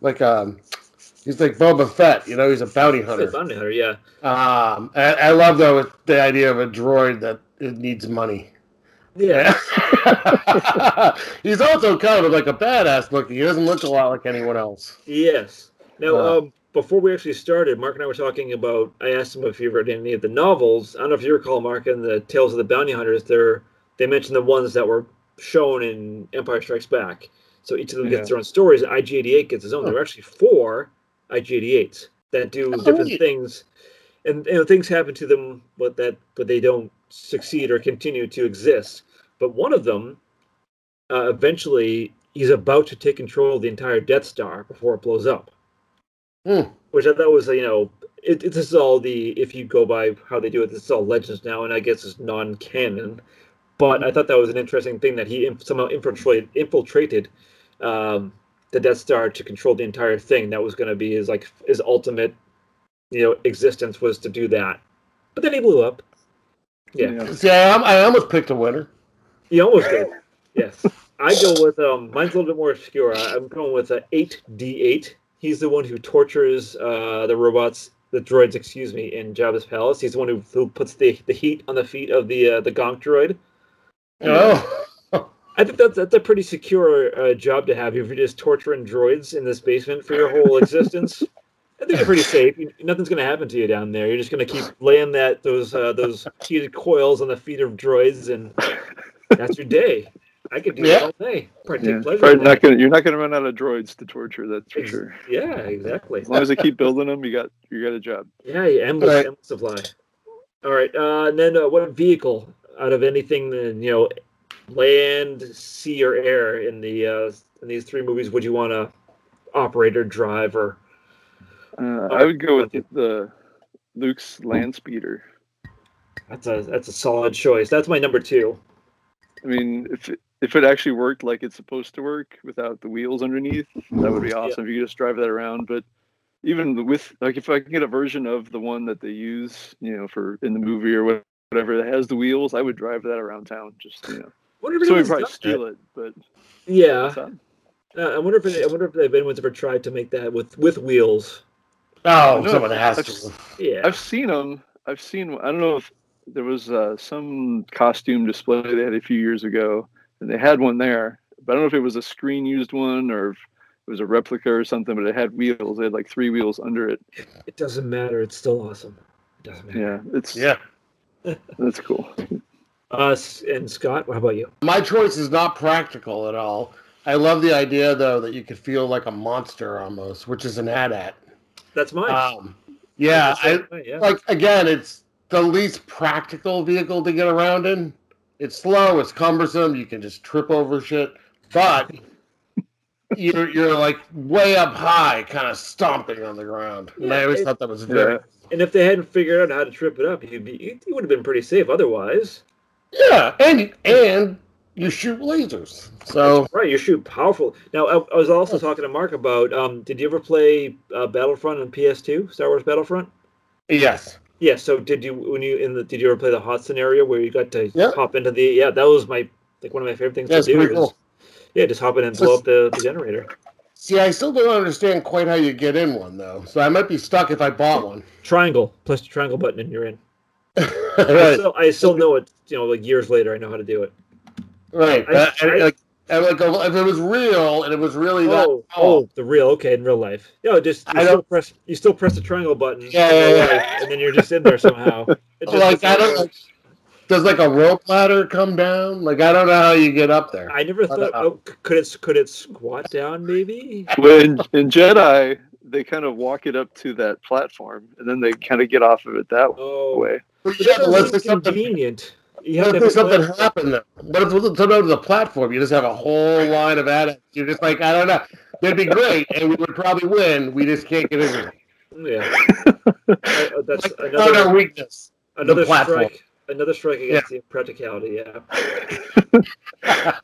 like um he's like Boba Fett, you know, he's a bounty hunter. Bounty Hunter, yeah. Um, I, I love though the idea of a droid that it needs money. Yeah. (laughs) (laughs) he's also kind of like a badass looking. He doesn't look a lot like anyone else. Yes. Now, Uh, um, before we actually started, Mark and I were talking about. I asked him if he read any of the novels. I don't know if you recall, Mark, in the Tales of the Bounty Hunters. They're they mentioned the ones that were shown in Empire Strikes Back. So each of them Yeah. gets their own stories. IG88 gets his own. There are actually four IG88s that do different things, and you know things happen to them, but that but they don't succeed or continue to exist. But one of them, uh, eventually, he's about to take control of the entire Death Star before it blows up. Hmm. which I thought was you know it, it, this is all the if you go by how they do it this is all legends now and I guess it's non-canon. But I thought that was an interesting thing that he inf- somehow infiltrated infiltrated um, the Death Star to control the entire thing that was going to be his like his ultimate you know existence was to do that. But then he blew up. Yeah, See, I, am- I almost picked a winner. he almost did. Yes. I go with um mine's a little bit more obscure. I- I'm going with a 8D8 he's the one who tortures uh, the robots, the droids, excuse me, in Jabba's palace. He's the one who, who puts the, the heat on the feet of the uh, the Gonk droid. Oh, I think that's that's a pretty secure uh, job to have if you're just torturing droids in this basement for your whole existence. I think you're pretty safe. You- Nothing's going to happen to you down there. You're just going to keep laying that those uh, those heated coils on the feet of droids, and that's your day. I could do Yeah. that all day. Probably Yeah. take pleasure. Probably in not that. gonna, you're not going to run out of droids to torture, that's for Ex- sure. Yeah, exactly. As long as they keep building them, you got you got a job. Yeah, yeah endless, Alright. endless supply. All right, uh, and then uh, what vehicle out of anything, that, you know, land, sea, or air in the uh, in these three movies would you want to operate or drive or? Uh, I would go with the Luke's land speeder. That's a that's a solid choice. That's my number two. I mean, if it, if it actually worked like it's supposed to work without the wheels underneath, that would be awesome. If you could just drive that around, but even with like if I can get a version of the one that they use, you know, for in the movie or whatever that has the wheels, I would drive that around town. Just you know, Wonder if so we anyone's probably done steal it, but. Yeah, uh, I wonder if it, I wonder if anyone's ever tried to make that with with wheels. oh, No, someone has I've- to. Yeah, I've seen them. I've seen. I don't know if there was uh, some costume display they had a few years ago, and they had one there. But I don't know if it was a screen used one or if it was a replica or something. But it had wheels. They had like three wheels under it. it doesn't matter. It's still awesome. It doesn't matter. Yeah, it's Yeah. (laughs) that's cool. Uh, S- and Scott, how about you? My choice is not practical at all. I love the idea though that you could feel like a monster almost, which is an AT-AT. That's mine. Um, yeah, I, That's right, yeah. like again, it's the least practical vehicle to get around in. It's slow, it's cumbersome, you can just trip over shit, but you're you're like way up high, kind of stomping on the ground. and I always it- thought that was very Yeah. And if they hadn't figured out how to trip it up, you'd be you, you would have been pretty safe otherwise. Yeah, and and you shoot lasers. So Right, you shoot powerful. Now, I, I was also talking to Mark about. Um, did you ever play uh, Battlefront on PS2, Star Wars Battlefront? yes, Yeah. So did you when you in the did you ever play the Hoth scenario where you got to Yeah. hop into the? Yeah, that was my like one of my favorite things that's to do. pretty is- Yeah, just hop in and blow up the, the generator. See, I still don't understand quite how you get in one though, so I might be stuck if I bought one. Triangle, press the triangle button and you're in. (laughs) I still, I still know it. You know, like years later, I know how to do it. right. I- Uh, and, I- like, and like if it was real and it was really that Oh, tall, oh, the real okay in real life. Yeah, just you I still don't- press you still press the triangle button. Yeah, in yeah, real yeah. and then you're just in there somehow. (laughs) It just- like I don't like. Does like a rope ladder come down? Like I don't know how you get up there. I never thought. Oh, could it could it squat down? Maybe. When in Jedi, they kind of walk it up to that platform, and then they kind of get off of it that Oh, way. But but yeah, that unless was there's something. inconvenient. You What have if to there's something plan. happen there? What if to know the platform? You just have a whole line of AT-ATs. You're just like, I don't know. That'd be great, and we would probably win. We just can't get in there. Yeah. (laughs) Uh, that's Like, another our weakness. another platform. strike. Another strike against the practicality. Yeah. (laughs)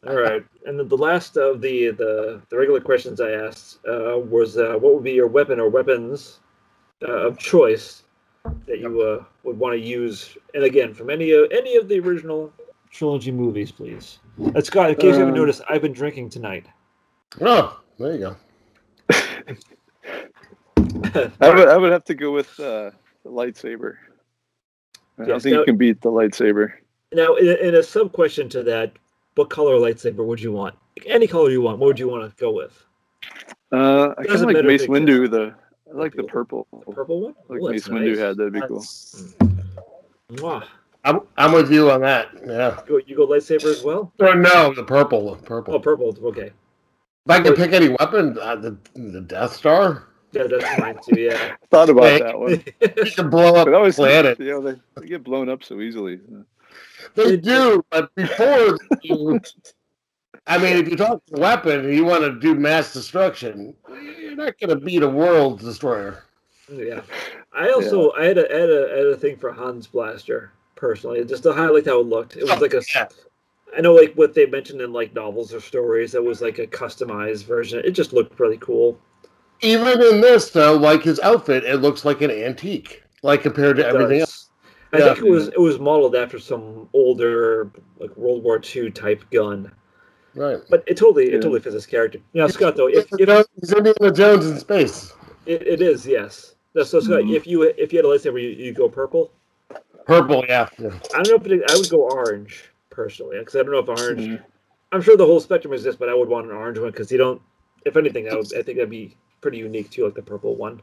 All right, and then the last of the the, the regular questions I asked uh, was uh, what would be your weapon or weapons uh, of choice that you uh, would want to use, and again from any of any of the original trilogy movies, please. Uh, Scott, in case you haven't Um, noticed, I've been drinking tonight. Oh, there you go. (laughs) I would I would have to go with uh, the lightsaber. I don't Yes, think now- you can beat the lightsaber. Now, in a, in a sub question to that, what color lightsaber would you want? Any color you want. What would you want to go with? Uh, I kind of Doesn't like Mace Windu. The I like the purple. Purple one. Like Ooh, Mace that's Windu nice. had. That'd be cool. That's- Mwah. I'm, I'm with you on that. Yeah. You go, you go lightsaber as well? Or no, the purple. the Purple. Oh, purple. Okay. If I could pick any weapon, uh, the the Death Star. Yeah, that's mine too. Yeah. (laughs) Thought about Hey. that one. (laughs) You can blow up But that was planet. (laughs) you know they, they get blown up so easily. They do, but before you, I mean, if you talk to weapon you want to do mass destruction, you're not going to beat a world destroyer. Oh, yeah. I also I had a, I had a I had a thing for Han's Blaster personally, just to highlight how it looked. It was oh, like a Yeah. I know like what they mentioned in like novels or stories that was like a customized version. It just looked really cool. Even in this, though, like his outfit, it looks like an antique, like compared to It everything does. else. I Yeah. think it was it was modeled after some older like World War II type gun, Right. but it totally it Yeah. totally fits his character. Now, Scott, though, if, if He's Indiana Jones in space. it, it is yes. No, So Scott, Mhm. if you if you had a lightsaber, you, you go purple. Purple, yeah. yeah. I don't know, if it, I would go orange personally because I don't know if orange. Mhm. I'm sure the whole spectrum exists, but I would want an orange one because you don't. If anything, I would. I think that'd be pretty unique too, like the purple one.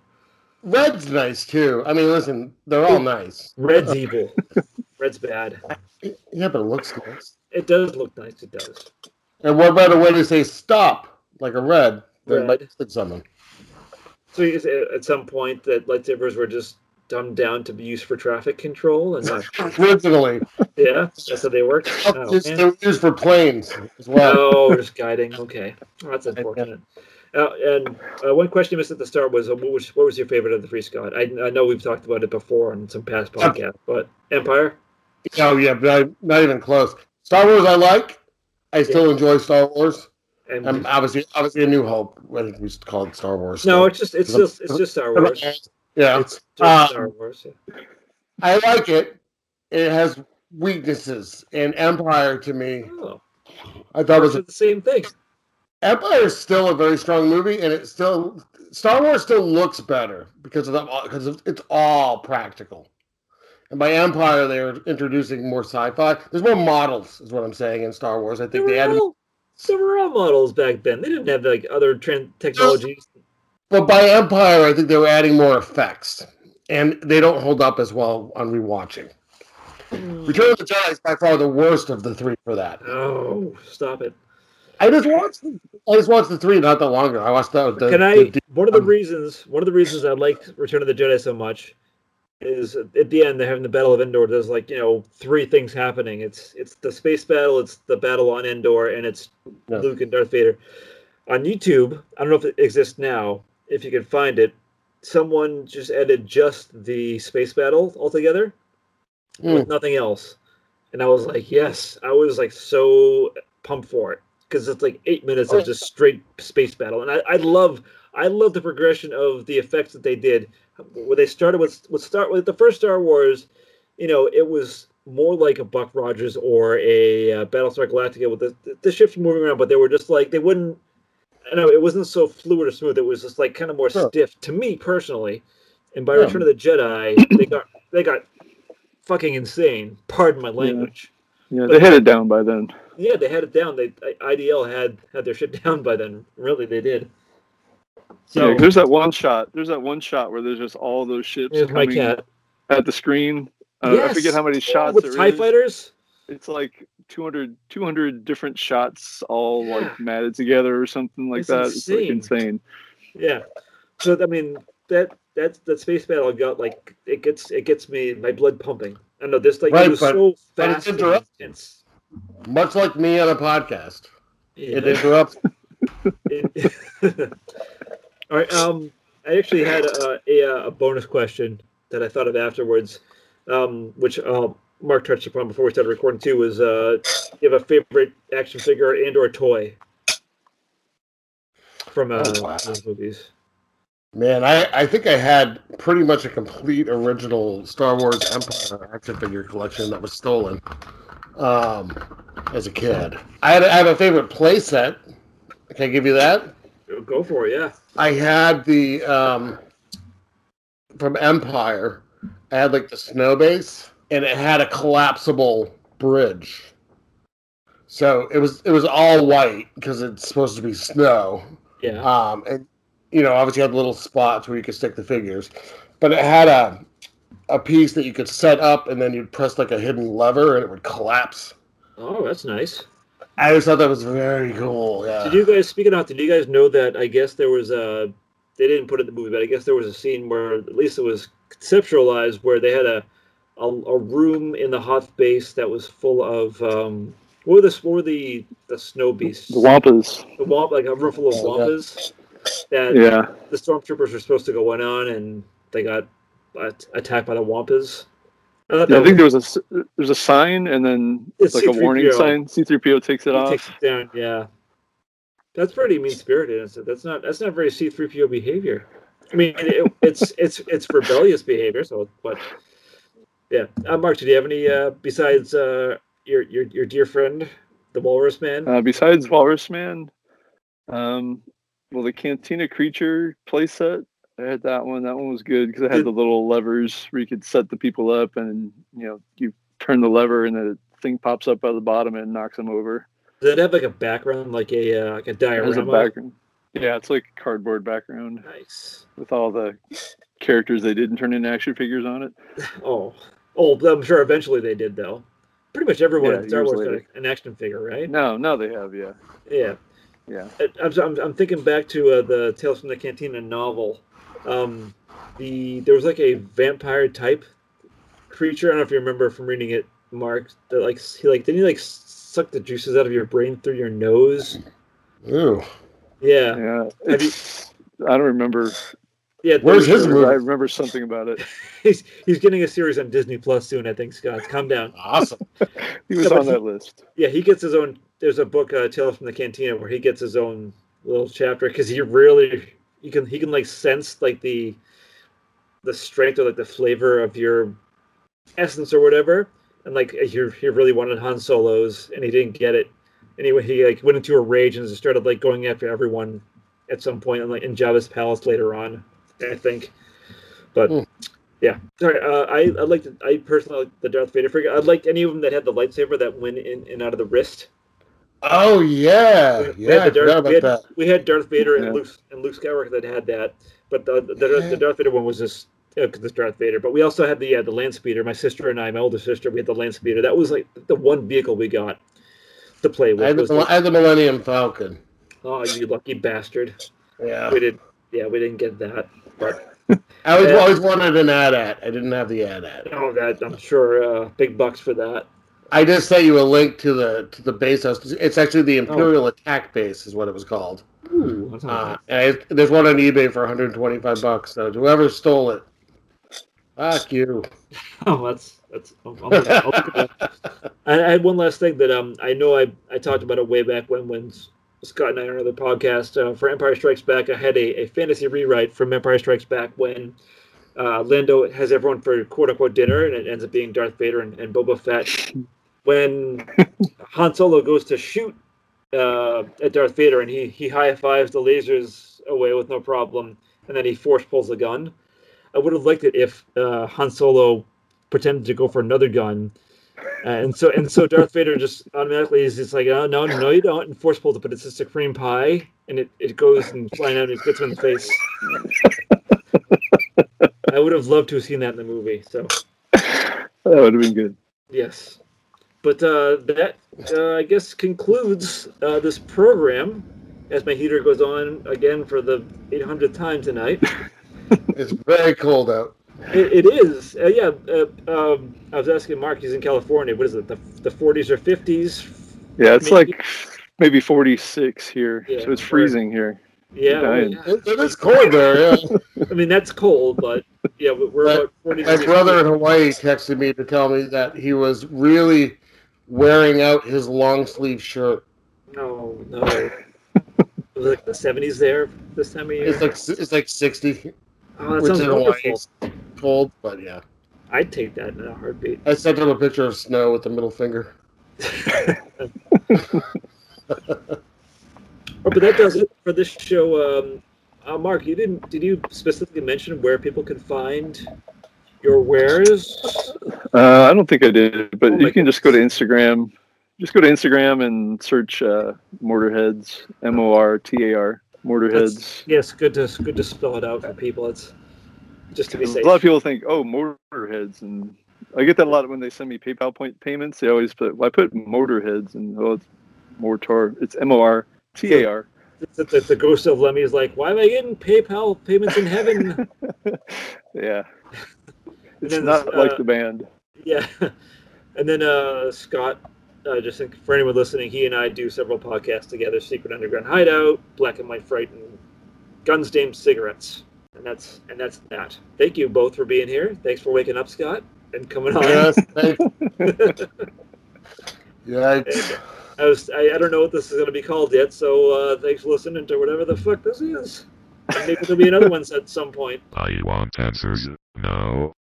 Red's nice too. I mean, listen, they're all nice. Red's evil. Red's bad. (laughs) Yeah, but it looks nice. It does look nice. It does. And what better way to say stop, like a red, than Red. like stick something? So you say at some point that lightsabers were just dumbed down to be used for traffic control, and not, (laughs) Originally, yeah, that's how they worked. Oh, just, they were used for planes as well. Oh, just guiding. Okay, well, that's (laughs) unfortunate. Uh, and uh, one question you missed at the start was, uh, what was what was your favorite of the three, Scott? I, I know we've talked about it before on some past podcasts, but Empire. Oh yeah, but I, not even close. Star Wars, I like. I still enjoy Star Wars. And And obviously, obviously, A New Hope. When we used to call it Star Wars. no, it's just it's just it's just Star Wars. yeah, It's just Um, Star Wars. yeah. I like it. It has weaknesses, and Empire to me, Oh, I thought it was the same thing. Empire is still a very strong movie, and it still Star Wars still looks better because of the because it's all practical. And by Empire, they're introducing more sci-fi. There's more models, is what I'm saying in Star Wars. I think they were added, all they were all models back then. They didn't have like other tran technologies. but by Empire, I think they were adding more effects, and they don't hold up as well on rewatching. Return of the Jedi is by far the worst of the three for that. Oh, stop it! I just watched, I just watched the three not that long ago. I watched that. The, Can I? the- One of the um, reasons, one of the reasons I like Return of the Jedi so much is at the end they're having the Battle of Endor. There's like you know three things happening. It's it's the space battle, it's the battle on Endor, and it's Yeah. Luke and Darth Vader. On YouTube, I don't know if it exists now. If you can find it, someone just added just the space battle altogether hmm. with nothing else, and I was like, yes, I was like so pumped for it because it's like eight minutes Oh, of just straight space battle, and I, I love I love the progression of the effects that they did. Where they started with with start with the first Star Wars, you know, it was more like a Buck Rogers or a uh, Battlestar Galactica with the the ships moving around, but they were just like they wouldn't. I know it wasn't so fluid or smooth. It was just like kind of more Sure. stiff to me personally. And by Yeah. Return of the Jedi, they got they got fucking insane. Pardon my language. Yeah, they had it down by then. Yeah, they had it down. They IDL had had their shit (laughs) down by then. Really, they did. So So there's that one shot. There's that one shot where there's just all those ships here's my coming cat. at the screen. Uh, I forget how many shots with there Tie is. fighters. It's like 200, 200 different shots all Yeah. like matted together or something like It's that. It's like insane. insane. Yeah. So I mean that that that space battle got like it gets it gets me my blood pumping I know this like Right, it was but- so but it's fast. and interrupt- intense. Much like me on a podcast, Yeah. (laughs) it interrupts. (laughs) It- All right. Um, I actually had a, a, a bonus question that I thought of afterwards, um, which uh, Mark touched upon before we started recording too. Was uh, you have a favorite action figure and or toy from uh, Oh, wow. movies? Man, I, I think I had pretty much a complete original Star Wars Empire action figure collection that was stolen um, as a kid. I had, I have a favorite playset. Can I give you that? Go for it. Yeah. I had the um, from Empire. I had like the snow base, and it had a collapsible bridge. So it was it was all white because it's supposed to be snow. Yeah. Um, and you know, obviously had little spots where you could stick the figures, but it had a a piece that you could set up, and then you'd press like a hidden lever, and it would collapse. Oh, that's nice. I always thought that was very cool. Yeah. Did you guys speaking of? Did you guys know that? I guess there was a. They didn't put it in the movie, but I guess there was a scene where at least it was conceptualized where they had a a, a room in the Hoth base that was full of um. What were the what were the the snow beasts? The Wampas. The wamp like a room full of yeah. wampas that Yeah. the stormtroopers were supposed to go in on, and they got uh, attacked by the wampas. I, I think there was a there's a sign and then It's like a warning C-3PO. sign. C3PO takes it He off. takes it down. Yeah, that's pretty mean spirited. That's not that's not very C three PO behavior. I mean, it, (laughs) it's it's it's rebellious behavior. So, but yeah, uh, Mark, do you have any uh, besides uh, your your your dear friend, the Walrus Man? Uh, besides Walrus Man, um, well, the Cantina Creature playset, I had that one. That one was good because it had the little levers where you could set the people up, and you know, you turn the lever, and the thing pops up out of the bottom and knocks them over. Does it have like a background, like a uh, like a has a diorama? background. Yeah, it's like a cardboard background Nice. with all the characters they didn't turn into action figures on it. (laughs) Oh, oh, I'm sure eventually they did though. Pretty much everyone Yeah, in Star Wars got later. an action figure, right? No, now they have, yeah, Yeah. yeah. I'm, I'm, I'm thinking back to uh, the Tales from the Cantina novel. Um, the there was like a vampire type creature. I don't know if you remember from reading it, Mark. That like he like didn't he like suck the juices out of your brain through your nose? Ooh. Yeah, Yeah, you- I don't remember. yeah. Where's his movie? I remember something about it. (laughs) He's he's getting a series on Disney Plus soon. I think Scott, calm down. Awesome. (laughs) He was Yeah, but on he- that list. Yeah, he gets his own. There's a book, uh, Tales from the Cantina, where he gets his own little chapter because he really he can he can like sense like the the strength or like the flavor of your essence or whatever, and like he he really wanted Han Solo's and he didn't get it. Anyway, he like went into a rage and just started like going after everyone at some point in like in Jabba's palace later on, I think. But Hmm. yeah, sorry. Uh, I I like I personally like the Darth Vader figure. I liked any of them that had the lightsaber that went in and out of the wrist. Oh yeah, We- we had yeah. Darth- we, had, we had Darth Vader Yeah. and Luke and Luke Skywalker that had that, but the the, Yeah. the Darth Vader one was just because it's Darth Vader. But we also had the uh, the land speeder. My sister and I, my older sister, we had the land speeder. That was like the one vehicle we got to play I with. had, was the, the- I had the Millennium Falcon. oh, you lucky bastard! Yeah. We did. Yeah, we didn't get that. But I always, Yeah. always wanted an AT-AT. I didn't have the AT-AT. oh, that I'm sure uh, big bucks for that. I just sent you a link to the to the base house. It's actually Oh. the Imperial Attack Base, is what it was called. Ooh, Uh, and I, there's one on eBay for 125 bucks. So whoever stole it, fuck you. (laughs) oh, that's that's. I'll, I'll, I'll look at that. I, had one last thing that um I know I I talked about it way back when when Scott and I are on another podcast uh, for Empire Strikes Back. I had a, a fantasy rewrite from Empire Strikes Back when uh, Lando has everyone for quote unquote dinner and it ends up being Darth Vader and, and Boba Fett. (laughs) When (laughs) Han Solo goes to shoot uh, at Darth Vader and he he high fives the lasers away with no problem and then he force pulls the gun. I would have liked it if uh, Han Solo pretended to go for another gun uh, and so and so Darth Vader just automatically is just like, oh no, no, you don't, and force pulls it, but it's just a cream pie, and it, it goes and flying out and it gets him in the face. (laughs) I would have loved to have seen that in the movie. So That would have been good. yes, but uh, that uh, I guess concludes uh, this program. As my heater goes on again for the 800th time tonight. (laughs) It's very cold out. It, it is. Uh, yeah. Uh, um, I was asking Mark. He's in California. What is it? The the 40s or 50s? Yeah, it's Maybe- like maybe 46 here, Yeah, so it's or- freezing here. Yeah. well, Dying. yeah. It, it is cold there. Yeah. (laughs) I mean, that's cold, but yeah, we're My- about 40 My degrees. brother in Hawaii texted me to tell me that he was really wearing out his long sleeve shirt. No, no. it was like the 70s there this time of year. It's like it's like sixty, oh, that which sounds in Hawaii is cold, but yeah. I'd take that in a heartbeat. I sent him a picture of snow with the middle finger. (laughs) Oh, but that does it for this show. Um, uh, Mark, you didn't? Did you specifically mention where people can find your wares? Uh, I don't think I did, but Oh you can just go to Instagram. Just go to Instagram and search uh, Mortarheads, M O R T A R, Mortarheads. Yes, good to good to spell it out for people. It's just to be safe. A lot of people think, oh, Motorheads, and I get that a lot when they send me PayPal point payments. They always put, well, I put Motorheads, and oh, it's Mortar. It's M O R T A R. The, the, the ghost of Lemmy is like, why am I getting PayPal payments in heaven? (laughs) Yeah, (laughs) it's then not this, like uh, the band. yeah. (laughs) And then uh, Scott, uh, just think for anyone listening, he and I do several podcasts together: Secret Underground Hideout, Black and White Fright, and Guns, Dames, Cigarettes. And that's and that's that. Thank you both for being here. Thanks for waking up, Scott, and coming on. Yes, (laughs) thanks. (laughs) Yikes. I was I, I don't know what this is going to be called yet, so uh, thanks for listening to whatever the fuck this is. And maybe there'll be another one at some point. I want answers now.